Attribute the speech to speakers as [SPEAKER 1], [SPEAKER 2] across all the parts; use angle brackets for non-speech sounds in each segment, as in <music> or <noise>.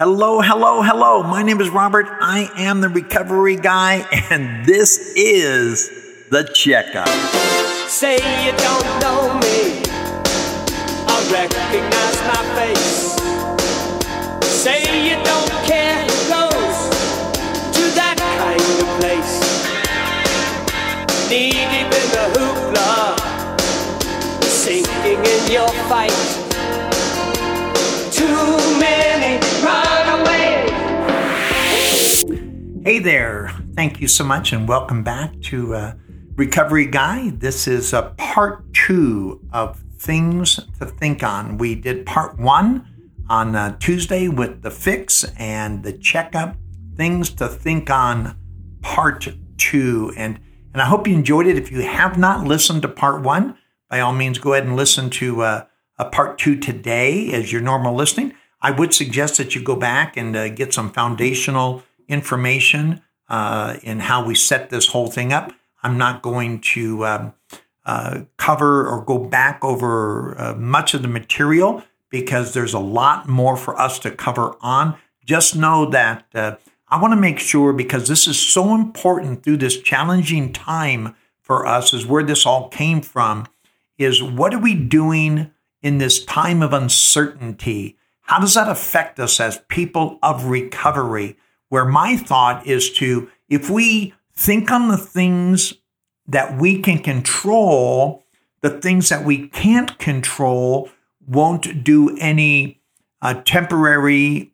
[SPEAKER 1] Hello, hello, hello. My name is Robert. I am the recovery guy, and this is the checkup.
[SPEAKER 2] Say you don't know me, I recognize my face. Say you don't care who goes to that kind of place. Knee deep in the hoopla, sinking in your fight.
[SPEAKER 1] Hey there. Thank you so much, and welcome back to uh, Recovery Guy. This is uh, part two of Things to Think On. We did part one on uh, Tuesday with the fix and the checkup. Things to Think On, part two. And, and I hope you enjoyed it. If you have not listened to part one, by all means, go ahead and listen to uh, a part two today as your normal listening. I would suggest that you go back and uh, get some foundational information uh, in how we set this whole thing up. I'm not going to um, uh, cover or go back over uh, much of the material because there's a lot more for us to cover on. Just know that uh, I want to make sure because this is so important through this challenging time for us, is where this all came from. Is what are we doing in this time of uncertainty? How does that affect us as people of recovery? Where my thought is to, if we think on the things that we can control, the things that we can't control won't do any uh, temporary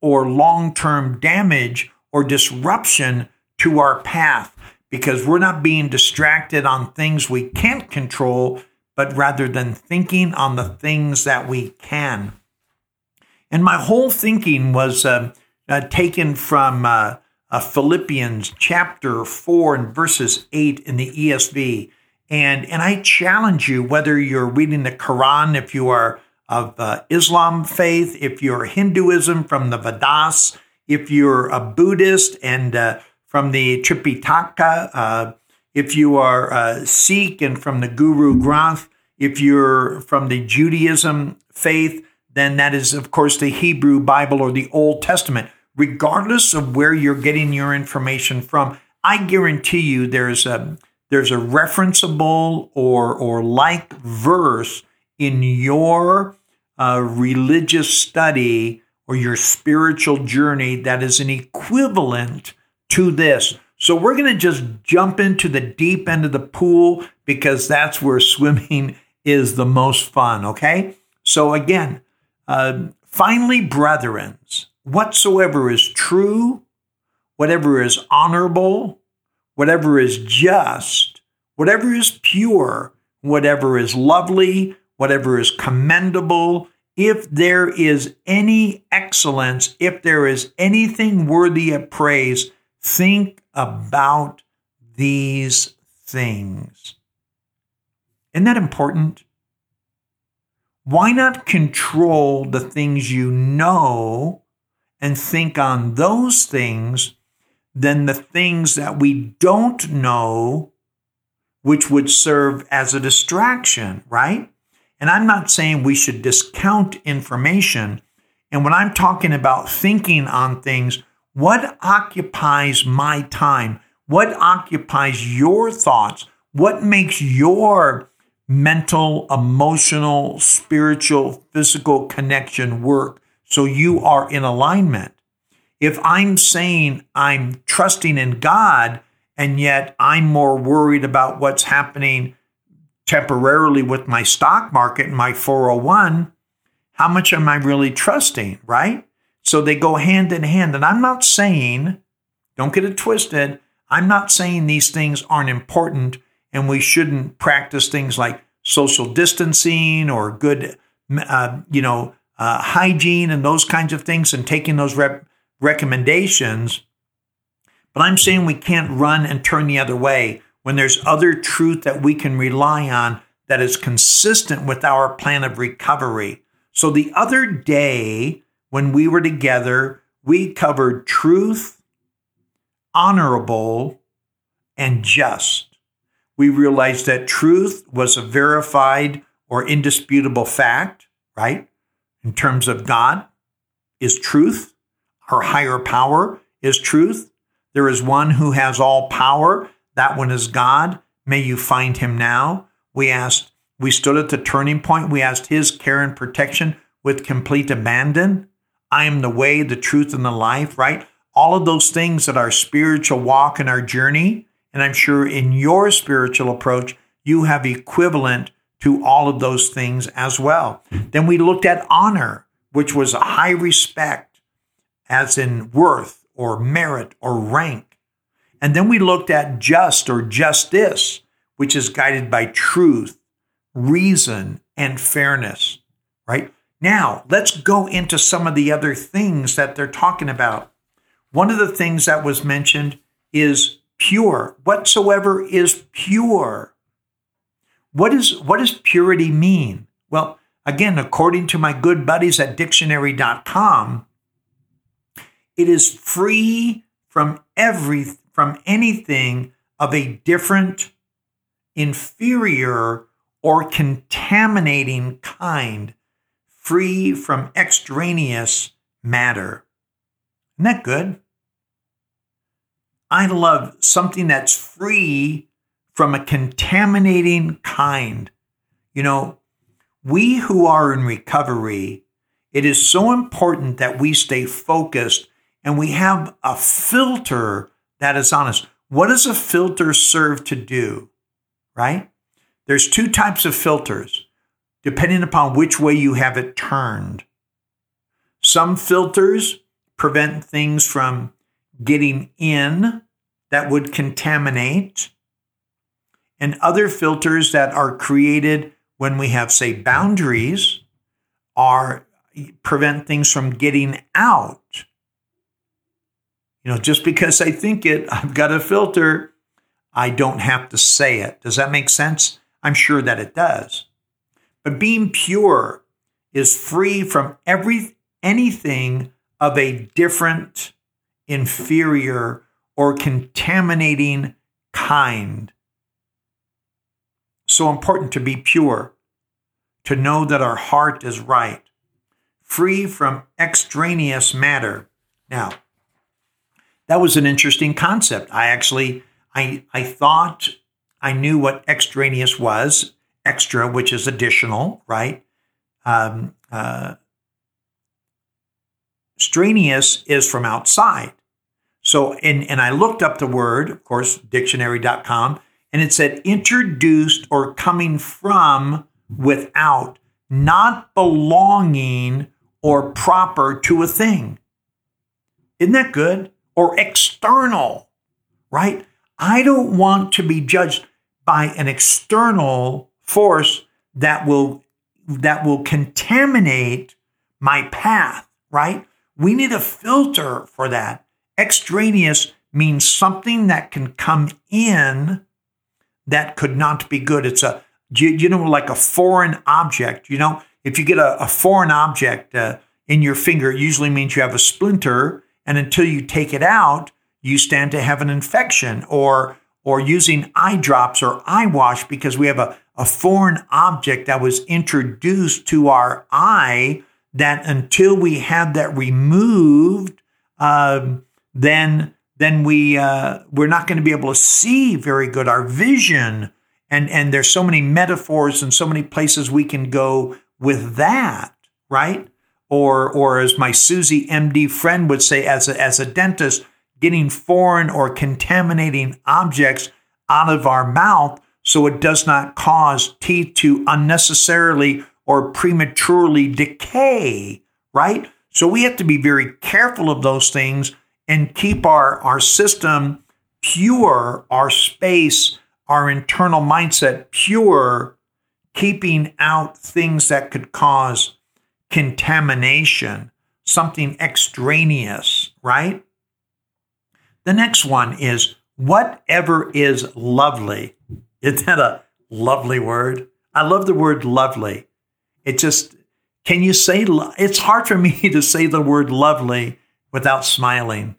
[SPEAKER 1] or long term damage or disruption to our path because we're not being distracted on things we can't control, but rather than thinking on the things that we can. And my whole thinking was uh, uh, taken from uh, uh, Philippians chapter 4 and verses 8 in the ESV. And, and I challenge you, whether you're reading the Quran, if you are of uh, Islam faith, if you're Hinduism from the Vedas, if you're a Buddhist and uh, from the Tripitaka, if you are Sikh and from the Guru Granth, if you're from the Judaism faith, then that is, of course, the Hebrew Bible or the Old Testament. Regardless of where you're getting your information from, I guarantee you there's a there's a referenceable or or like verse in your uh, religious study or your spiritual journey that is an equivalent to this. So we're going to just jump into the deep end of the pool because that's where swimming is the most fun. Okay. So again, uh, finally, brethren, whatsoever is true, whatever is honorable, whatever is just, whatever is pure, whatever is lovely, whatever is commendable, if there is any excellence, if there is anything worthy of praise, think about these things. Isn't that important? Why not control the things you know and think on those things than the things that we don't know, which would serve as a distraction, right? And I'm not saying we should discount information. And when I'm talking about thinking on things, what occupies my time? What occupies your thoughts? What makes your mental, emotional, spiritual, physical connection work so you are in alignment. If I'm saying I'm trusting in God and yet I'm more worried about what's happening temporarily with my stock market and my 401, how much am I really trusting, right? So they go hand in hand. And I'm not saying, don't get it twisted, I'm not saying these things aren't important and we shouldn't practice things like social distancing or good, uh, you know, uh, hygiene and those kinds of things and taking those rep- recommendations. But I'm saying we can't run and turn the other way when there's other truth that we can rely on that is consistent with our plan of recovery. So the other day when we were together, we covered truth, honorable, and just we realized that truth was a verified or indisputable fact, right? In terms of God, is truth. our higher power is truth. There is one who has all power. That one is God. May you find him now. We asked, we stood at the turning point. We asked his care and protection with complete abandon. I am the way, the truth, and the life, right? All of those things that our spiritual walk and our journey. And I'm sure in your spiritual approach, you have equivalent to all of those things as well. Then we looked at honor, which was a high respect, as in worth or merit or rank. And then we looked at just or justice, which is guided by truth, reason, and fairness, right? Now, let's go into some of the other things that they're talking about. One of the things that was mentioned is pure. Whatsoever is pure. What, is, what does purity mean? Well, again, according to my good buddies at dictionary.com, it is free from every from anything of a different, inferior, or contaminating kind, free from extraneous matter. Isn't that good? I love something that's free from a contaminating kind. You know, we who are in recovery, it is so important that we stay focused and we have a filter that is on us. What does a filter serve to do? Right? There's two types of filters, depending upon which way you have it turned. Some filters prevent things from getting in that would contaminate, and other filters that are created when we have, say, boundaries are prevent things from getting out. You know, just because I think it, <laughs> I've got a filter, I don't have to say it. Does that make sense? I'm sure that it does. But being pure is free from every anything of a different, inferior, or contaminating kind. So important to be pure, to know that our heart is right, free from extraneous matter. Now, that was an interesting concept. I actually I I thought I knew what extraneous was, extra, which is additional, right? Um, uh, strenuous is from outside. So, and, and I looked up the word, of course, dictionary.com, and it said introduced or coming from without, not belonging or proper to a thing. Isn't that good? Or external, right? I don't want to be judged by an external force that will that will contaminate my path, right? We need a filter for that. Extraneous means something that can come in that could not be good. It's a, you, know, like a foreign object. You know, if you get a, a foreign object uh, in your finger, it usually means you have a splinter. And until you take it out, you stand to have an infection or or using eye drops or eye wash because we have a, a foreign object that was introduced to our eye that until we have that removed, um, then then we uh, we're not going to be able to see very good. Our vision and and there's so many metaphors and so many places we can go with that, right? Or or as my Susie MD friend would say, as a, as a dentist, getting foreign or contaminating objects out of our mouth so it does not cause teeth to unnecessarily or prematurely decay, right? So we have to be very careful of those things and keep our, our system pure, our space, our internal mindset pure, keeping out things that could cause contamination, something extraneous, right? The next one is whatever is lovely. Isn't that a lovely word? I love the word lovely. It just, can you say, it's hard for me <laughs> to say the word lovely without smiling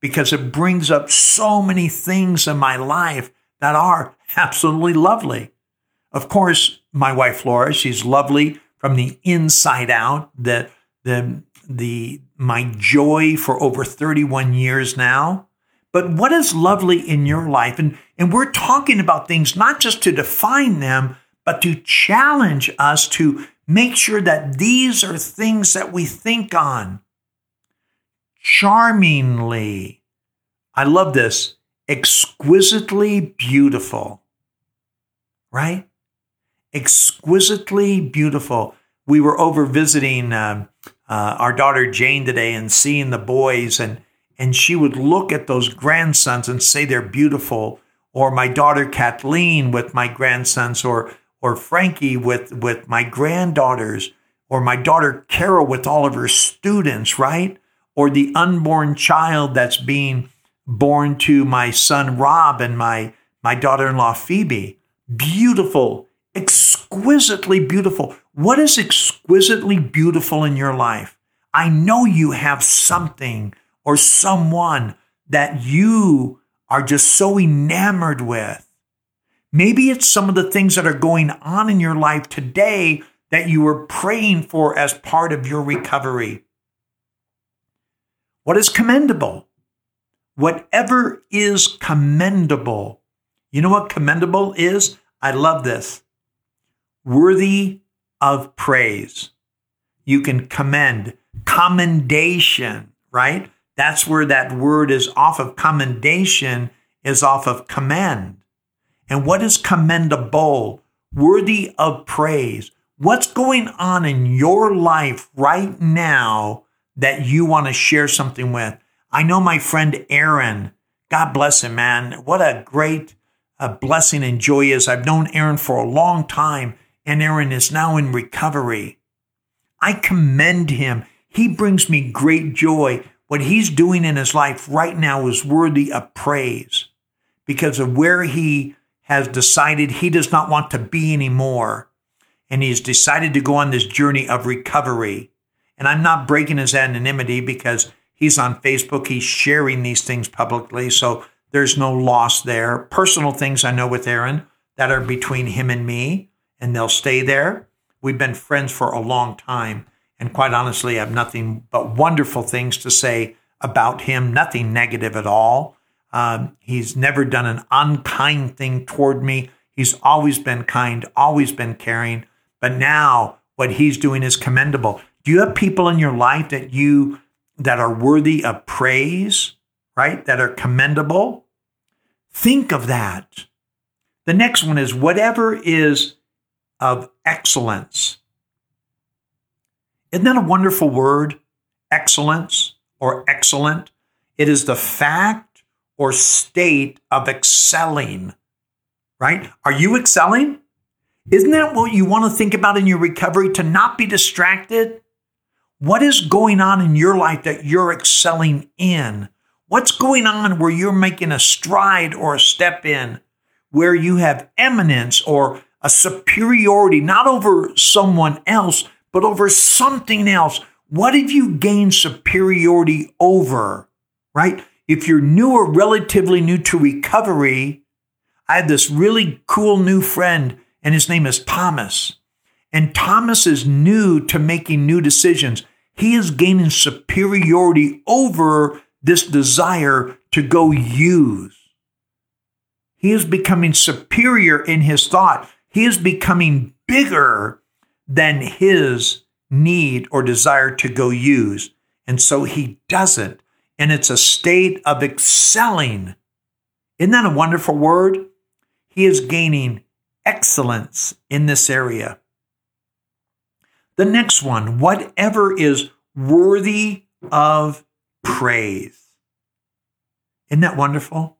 [SPEAKER 1] because it brings up so many things in my life that are absolutely lovely. Of course, my wife Laura, she's lovely from the inside out. The, the the my joy for over 31 years now. But what is lovely in your life? And, and we're talking about things not just to define them, but to challenge us to make sure that these are things that we think on. Charmingly, I love this, exquisitely beautiful, right? Exquisitely beautiful. We were over visiting uh, uh, our daughter Jane today and seeing the boys, and and she would look at those grandsons and say they're beautiful, or my daughter Kathleen with my grandsons, or or Frankie with with my granddaughters, or my daughter Carol with all of her students, right? Or the unborn child that's being born to my son Rob and my my daughter-in-law Phoebe. Beautiful, exquisitely beautiful. What is exquisitely beautiful in your life? I know you have something or someone that you are just so enamored with. Maybe it's some of the things that are going on in your life today that you were praying for as part of your recovery. What is commendable? Whatever is commendable. You know what commendable is? I love this. Worthy of praise. You can commend, commendation, right? That's where that word is off of commendation, is off of commend. And what is commendable? Worthy of praise. What's going on in your life right now that you want to share something with? I know my friend Aaron. God bless him, man. What a great uh, blessing and joy is. I've known Aaron for a long time, and Aaron is now in recovery. I commend him. He brings me great joy. What he's doing in his life right now is worthy of praise because of where he has decided he does not want to be anymore. And he's decided to go on this journey of recovery. And I'm not breaking his anonymity because he's on Facebook. He's sharing these things publicly. So there's no loss there. Personal things I know with Aaron that are between him and me, and they'll stay there. We've been friends for a long time. And quite honestly, I have nothing but wonderful things to say about him, nothing negative at all. Um, he's never done an unkind thing toward me. He's always been kind, always been caring. But now what he's doing is commendable. Do you have people in your life that you that are worthy of praise, right? That are commendable? Think of that. The next one is whatever is of excellence. Isn't that a wonderful word? Excellence or excellent. It is the fact or state of excelling, right? Are you excelling? Isn't that what you want to think about in your recovery to not be distracted? What is going on in your life that you're excelling in? What's going on where you're making a stride or a step in where you have eminence or a superiority, not over someone else, but over something else? What have you gained superiority over, right? if you're new or relatively new to recovery, I have this really cool new friend, and his name is Thomas. And Thomas is new to making new decisions. He is gaining superiority over this desire to go use. He is becoming superior in his thought. He is becoming bigger than his need or desire to go use. And so he doesn't and it's a state of excelling. Isn't that a wonderful word? He is gaining excellence in this area. The next one, whatever is worthy of praise. Isn't that wonderful?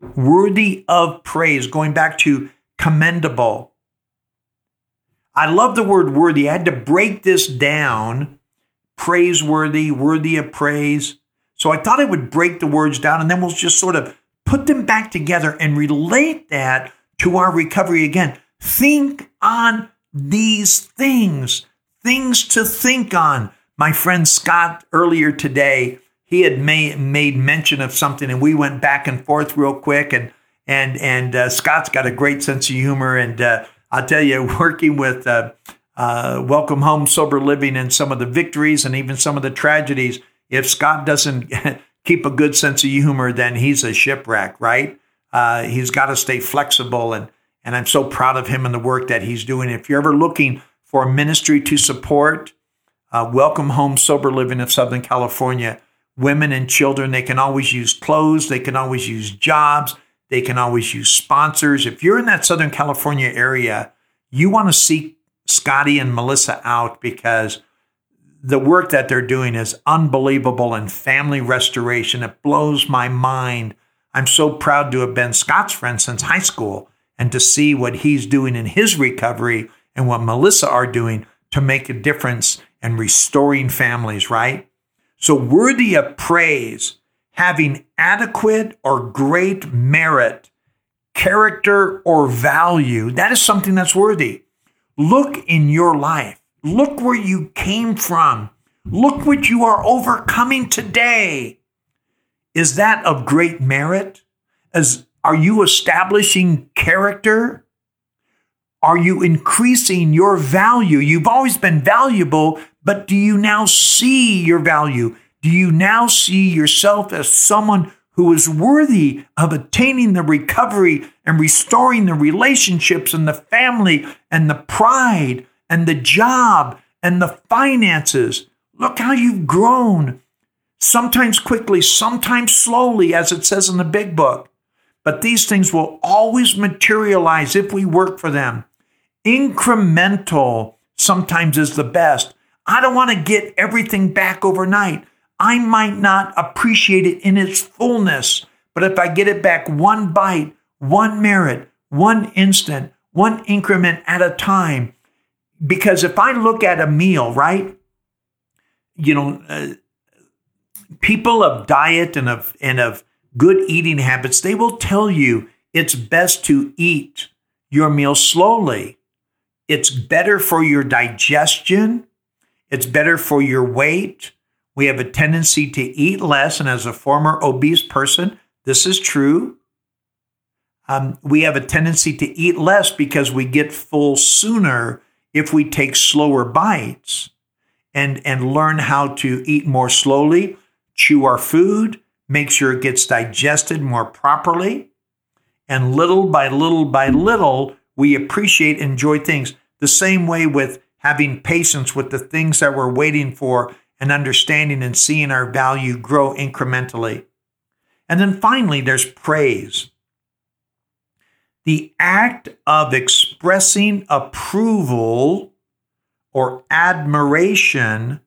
[SPEAKER 1] Worthy of praise, going back to commendable. I love the word worthy. I had to break this down praiseworthy, worthy of praise. So I thought I would break the words down and then we'll just sort of put them back together and relate that to our recovery again. Think on these things, things to think on. My friend Scott earlier today, he had made, made mention of something and we went back and forth real quick and and and uh, Scott's got a great sense of humor and uh, I'll tell you <laughs> working with uh, uh, welcome home sober living and some of the victories and even some of the tragedies. If Scott doesn't <laughs> keep a good sense of humor, then he's a shipwreck, right? Uh, he's got to stay flexible, and and I'm so proud of him and the work that he's doing. If you're ever looking for a ministry to support, uh, Welcome Home Sober Living of Southern California, women and children, they can always use clothes, they can always use jobs, they can always use sponsors. If you're in that Southern California area, you want to seek Scotty and Melissa out because the work that they're doing is unbelievable in family restoration. It blows my mind. I'm so proud to have been Scott's friend since high school and to see what he's doing in his recovery and what Melissa are doing to make a difference and restoring families, right? So, worthy of praise, having adequate or great merit, character, or value, that is something that's worthy. Look in your life. Look where you came from. Look what you are overcoming today. Is that of great merit? As are you establishing character? Are you increasing your value? You've always been valuable, but do you now see your value? Do you now see yourself as someone who is worthy of attaining the recovery and restoring the relationships and the family and the pride and the job and the finances? Look how you've grown. Sometimes quickly, sometimes slowly, as it says in the big book. But these things will always materialize if we work for them. Incremental sometimes is the best. I don't want to get everything back overnight. I might not appreciate it in its fullness, but if I get it back one bite, one merit, one instant, one increment at a time, because if I look at a meal, right, you know, uh, people of diet and of and of good eating habits, they will tell you it's best to eat your meal slowly. It's better for your digestion. It's better for your weight. We have a tendency to eat less. And as a former obese person, this is true. Um, we have a tendency to eat less because we get full sooner if we take slower bites and, and learn how to eat more slowly, chew our food, make sure it gets digested more properly. And little by little by little, we appreciate, and enjoy things. The same way with having patience with the things that we're waiting for and understanding and seeing our value grow incrementally. And then finally, there's praise. The act of expressing approval or admiration,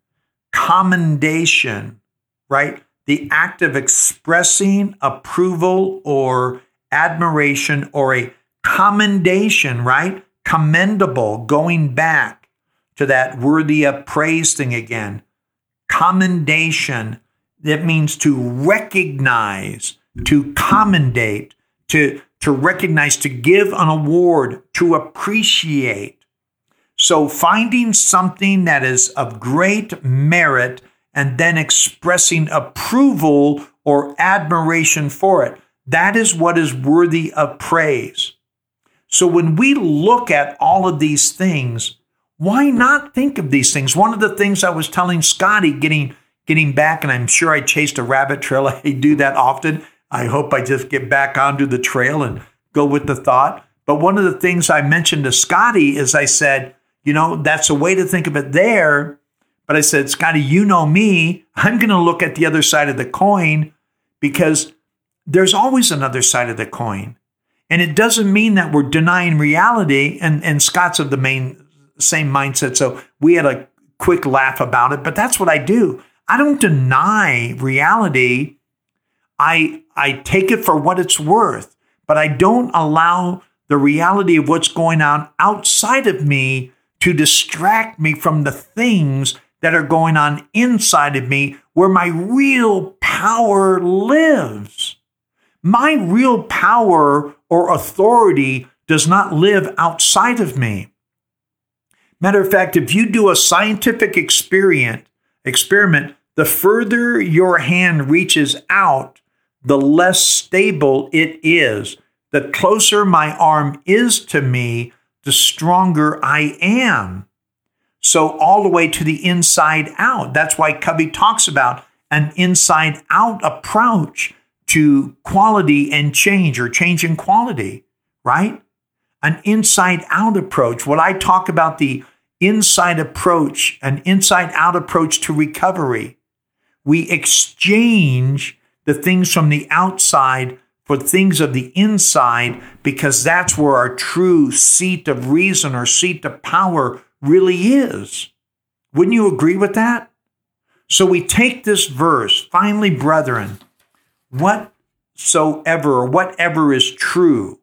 [SPEAKER 1] commendation, right? The act of expressing approval or admiration or a commendation, right? Commendable, going back to that worthy of praise thing again commendation that means to recognize, to commendate, to, to recognize, to give an award, to appreciate. So finding something that is of great merit and then expressing approval or admiration for it. That is what is worthy of praise. So when we look at all of these things, why not think of these things? One of the things I was telling Scotty getting getting back, and I'm sure I chased a rabbit trail. <laughs> I do that often. I hope I just get back onto the trail and go with the thought. But one of the things I mentioned to Scotty is I said, you know, that's a way to think of it there. But I said, Scotty, you know me. I'm going to look at the other side of the coin because there's always another side of the coin. And it doesn't mean that we're denying reality. And, and Scott's of the main same mindset. So we had a quick laugh about it, but that's what I do. I don't deny reality. I I take it for what it's worth, but I don't allow the reality of what's going on outside of me to distract me from the things that are going on inside of me where my real power lives. My real power or authority does not live outside of me. Matter of fact, if you do a scientific experiment, experiment, the further your hand reaches out, the less stable it is. The closer my arm is to me, the stronger I am. So, all the way to the inside out. That's why Covey talks about an inside out approach to quality and change or change in quality, right? An inside out approach. What I talk about the inside approach, an inside out approach to recovery. We exchange the things from the outside for things of the inside because that's where our true seat of reason or seat of power really is. Wouldn't you agree with that? So we take this verse, finally, brethren, whatsoever whatever is true,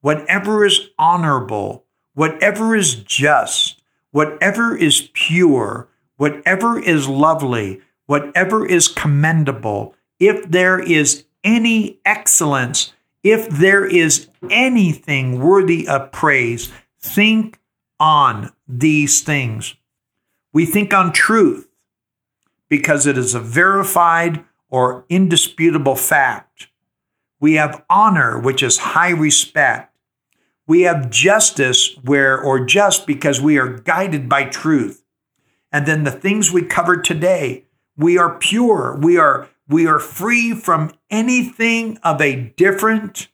[SPEAKER 1] whatever is honorable, whatever is just, whatever is pure, whatever is lovely, whatever is commendable, if there is any excellence, if there is anything worthy of praise, think on these things. We think on truth because it is a verified or indisputable fact. We have honor, which is high respect. We have justice where or just because we are guided by truth. And then the things we covered today, we are pure. We are we are free from anything of a different,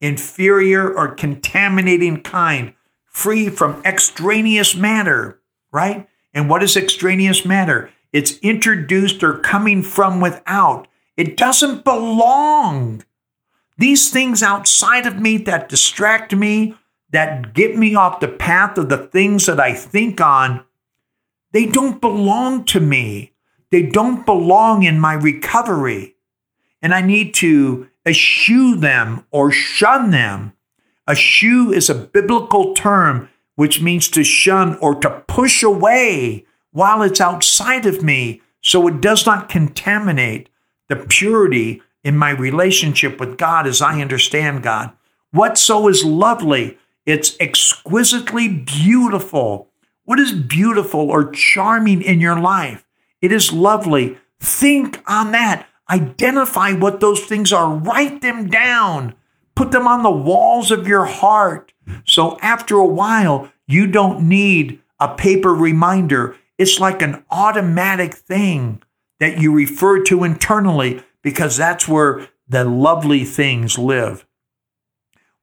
[SPEAKER 1] inferior, or contaminating kind, free from extraneous matter, right? And what is extraneous matter? It's introduced or coming from without. It doesn't belong. These things outside of me that distract me, that get me off the path of the things that I think on, they don't belong to me. They don't belong in my recovery. And I need to eschew them or shun them. Eschew is a biblical term which means to shun or to push away while it's outside of me so it does not contaminate the purity in my relationship with God as I understand God. What so is lovely? It's exquisitely beautiful. What is beautiful or charming in your life? It is lovely. Think on that. Identify what those things are. Write them down. Put them on the walls of your heart. So after a while, you don't need a paper reminder. It's like an automatic thing that you refer to internally because that's where the lovely things live.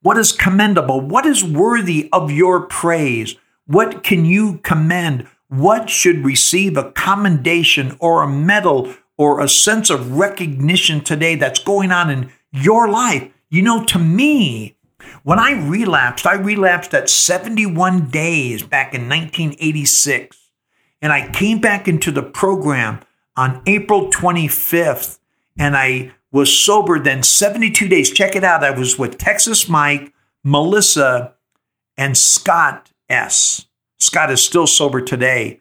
[SPEAKER 1] What is commendable? What is worthy of your praise? What can you commend? What should receive a commendation or a medal or a sense of recognition today that's going on in your life? You know, to me, when I relapsed, I relapsed at 71 days back in 1986. And I came back into the program on April 25th and I was sober then 72 days. Check it out. I was with Texas Mike, Melissa, and Scott S. Scott is still sober today,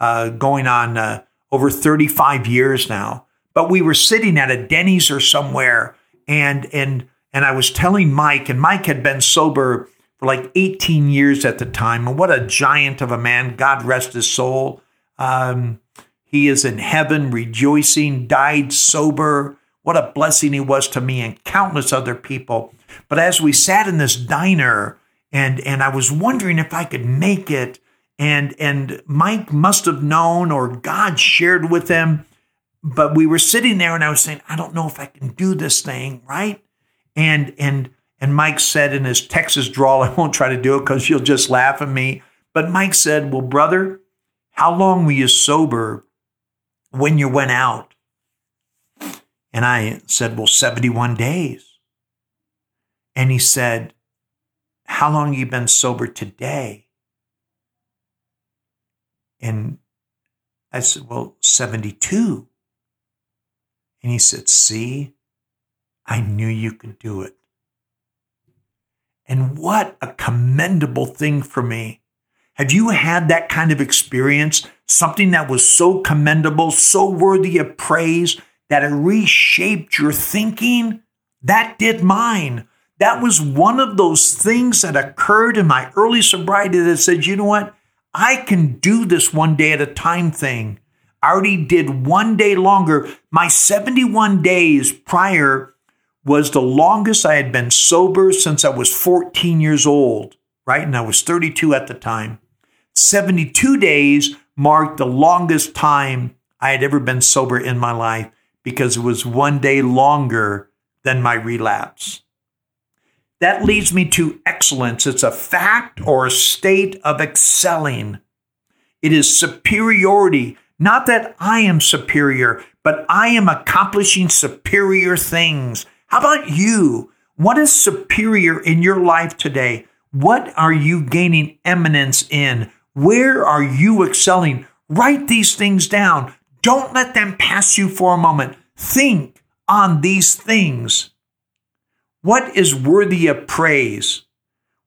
[SPEAKER 1] uh, going on uh, over 35 years now. But we were sitting at a Denny's or somewhere, and and and I was telling Mike, and Mike had been sober for like 18 years at the time. And what a giant of a man! God rest his soul. Um, he is in heaven, rejoicing. Died sober. What a blessing he was to me and countless other people. But as we sat in this diner and and I was wondering if I could make it. And and Mike must have known, or God shared with him. But we were sitting there, and I was saying, I don't know if I can do this thing, right? And and and Mike said in his Texas drawl, <laughs> I won't try to do it because you'll just laugh at me. But Mike said, Well, brother, how long were you sober when you went out? And I said, Well, 71 days. And he said, how long you been sober today? And I said, Well, 72. And he said, See, I knew you could do it. And what a commendable thing for me. Have you had that kind of experience? Something that was so commendable, so worthy of praise that it reshaped your thinking? That did mine that was one of those things that occurred in my early sobriety that said, you know what? I can do this one day at a time thing. I already did one day longer. My 71 days prior was the longest I had been sober since I was 14 years old, right? And I was 32 at the time. 72 days marked the longest time I had ever been sober in my life because it was one day longer than my relapse. That leads me to excellence. It's a fact or a state of excelling. It is superiority. Not that I am superior, but I am accomplishing superior things. How about you? What is superior in your life today? What are you gaining eminence in? Where are you excelling? Write these things down. Don't let them pass you for a moment. Think on these things. What is worthy of praise?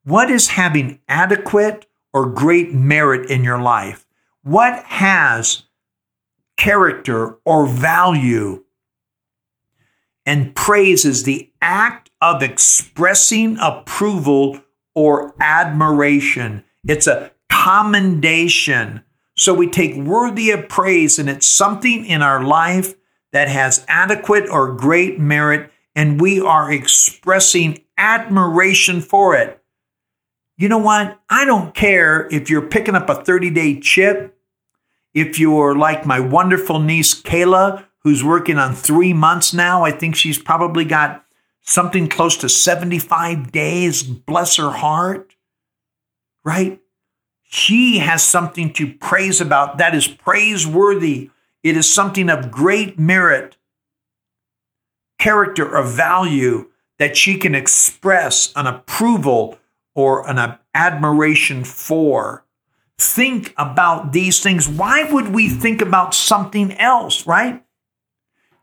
[SPEAKER 1] What is having adequate or great merit in your life? What has character or value? And praise is the act of expressing approval or admiration. It's a commendation. So we take worthy of praise, and it's something in our life that has adequate or great merit, and we are expressing admiration for it. You know what? I don't care if you're picking up a 30 day chip, if you're like my wonderful niece Kayla, who's working on three months now. I think she's probably got something close to 75 days. Bless her heart. Right? She has something to praise about that is praiseworthy. It is something of great merit, character, or value that she can express an approval or an admiration for. Think about these things. Why would we think about something else, right?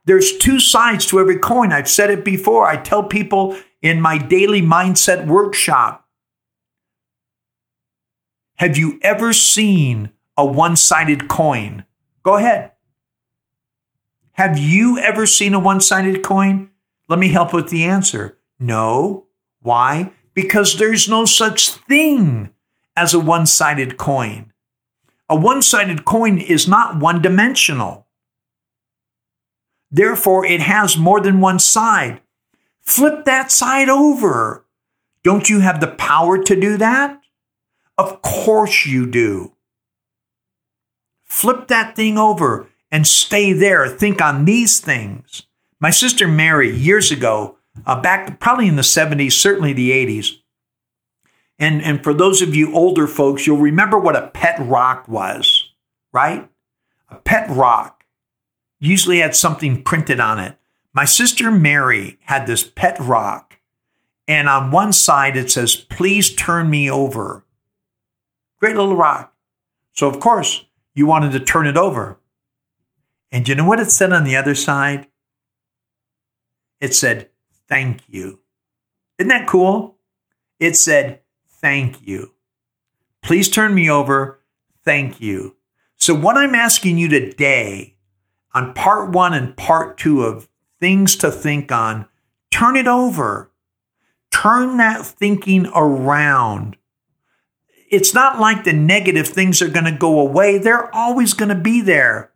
[SPEAKER 1] There's two sides to every coin. I've said it before. I tell people in my daily mindset workshop Have you ever seen a one sided coin? Go ahead. Have you ever seen a one sided coin? Let me help with the answer. No. Why? Because there's no such thing as a one sided coin. A one sided coin is not one dimensional. Therefore, it has more than one side. Flip that side over. Don't you have the power to do that? Of course you do. Flip that thing over and stay there. Think on these things. My sister Mary, years ago, uh, back probably in the 70s, certainly the 80s, and, and for those of you older folks, you'll remember what a pet rock was, right? A pet rock usually had something printed on it. My sister Mary had this pet rock, and on one side it says, Please turn me over. Great little rock. So, of course, you wanted to turn it over. And you know what it said on the other side? It said, thank you. Isn't that cool? It said, thank you. Please turn me over. Thank you. So, what I'm asking you today on part one and part two of things to think on, turn it over. Turn that thinking around. It's not like the negative things are going to go away, they're always going to be there.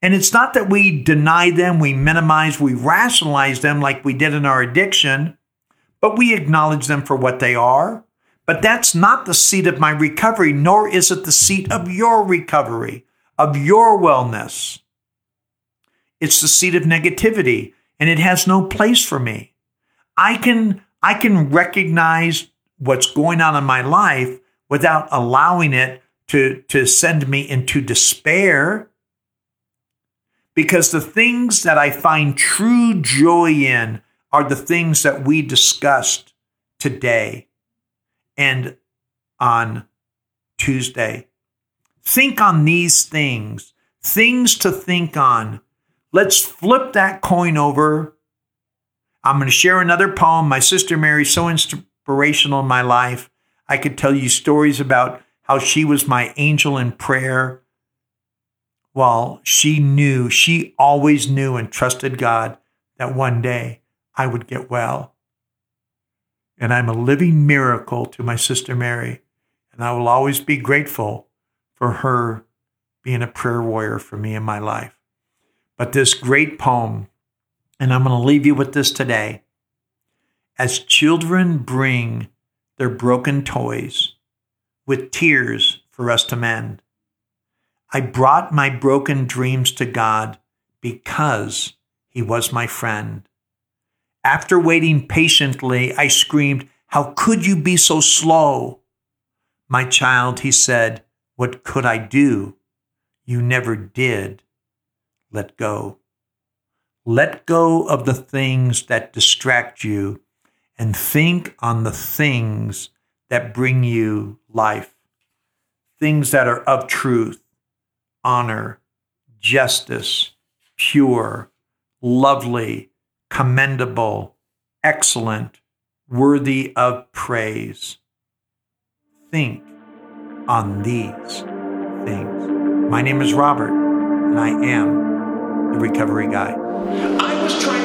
[SPEAKER 1] And it's not that we deny them, we minimize, we rationalize them like we did in our addiction, but we acknowledge them for what they are. But that's not the seat of my recovery, nor is it the seat of your recovery, of your wellness. It's the seat of negativity, and it has no place for me. I can I can recognize what's going on in my life without allowing it to, to send me into despair because the things that I find true joy in are the things that we discussed today and on Tuesday. Think on these things, things to think on. Let's flip that coin over. I'm going to share another poem. My sister Mary, so inspirational in my life. I could tell you stories about how she was my angel in prayer well, she knew, she always knew and trusted God that one day I would get well. And I'm a living miracle to my sister Mary, and I will always be grateful for her being a prayer warrior for me in my life. But this great poem, and I'm going to leave you with this today. As children bring their broken toys with tears for us to mend, I brought my broken dreams to God because He was my friend. After waiting patiently, I screamed, How could you be so slow? My child, he said, What could I do? You never did. Let go. Let go of the things that distract you and think on the things that bring you life, things that are of truth, honor, justice, pure, lovely, commendable, excellent, worthy of praise. Think on these things. My name is Robert, and I am the Recovery Guy.
[SPEAKER 3] I was trying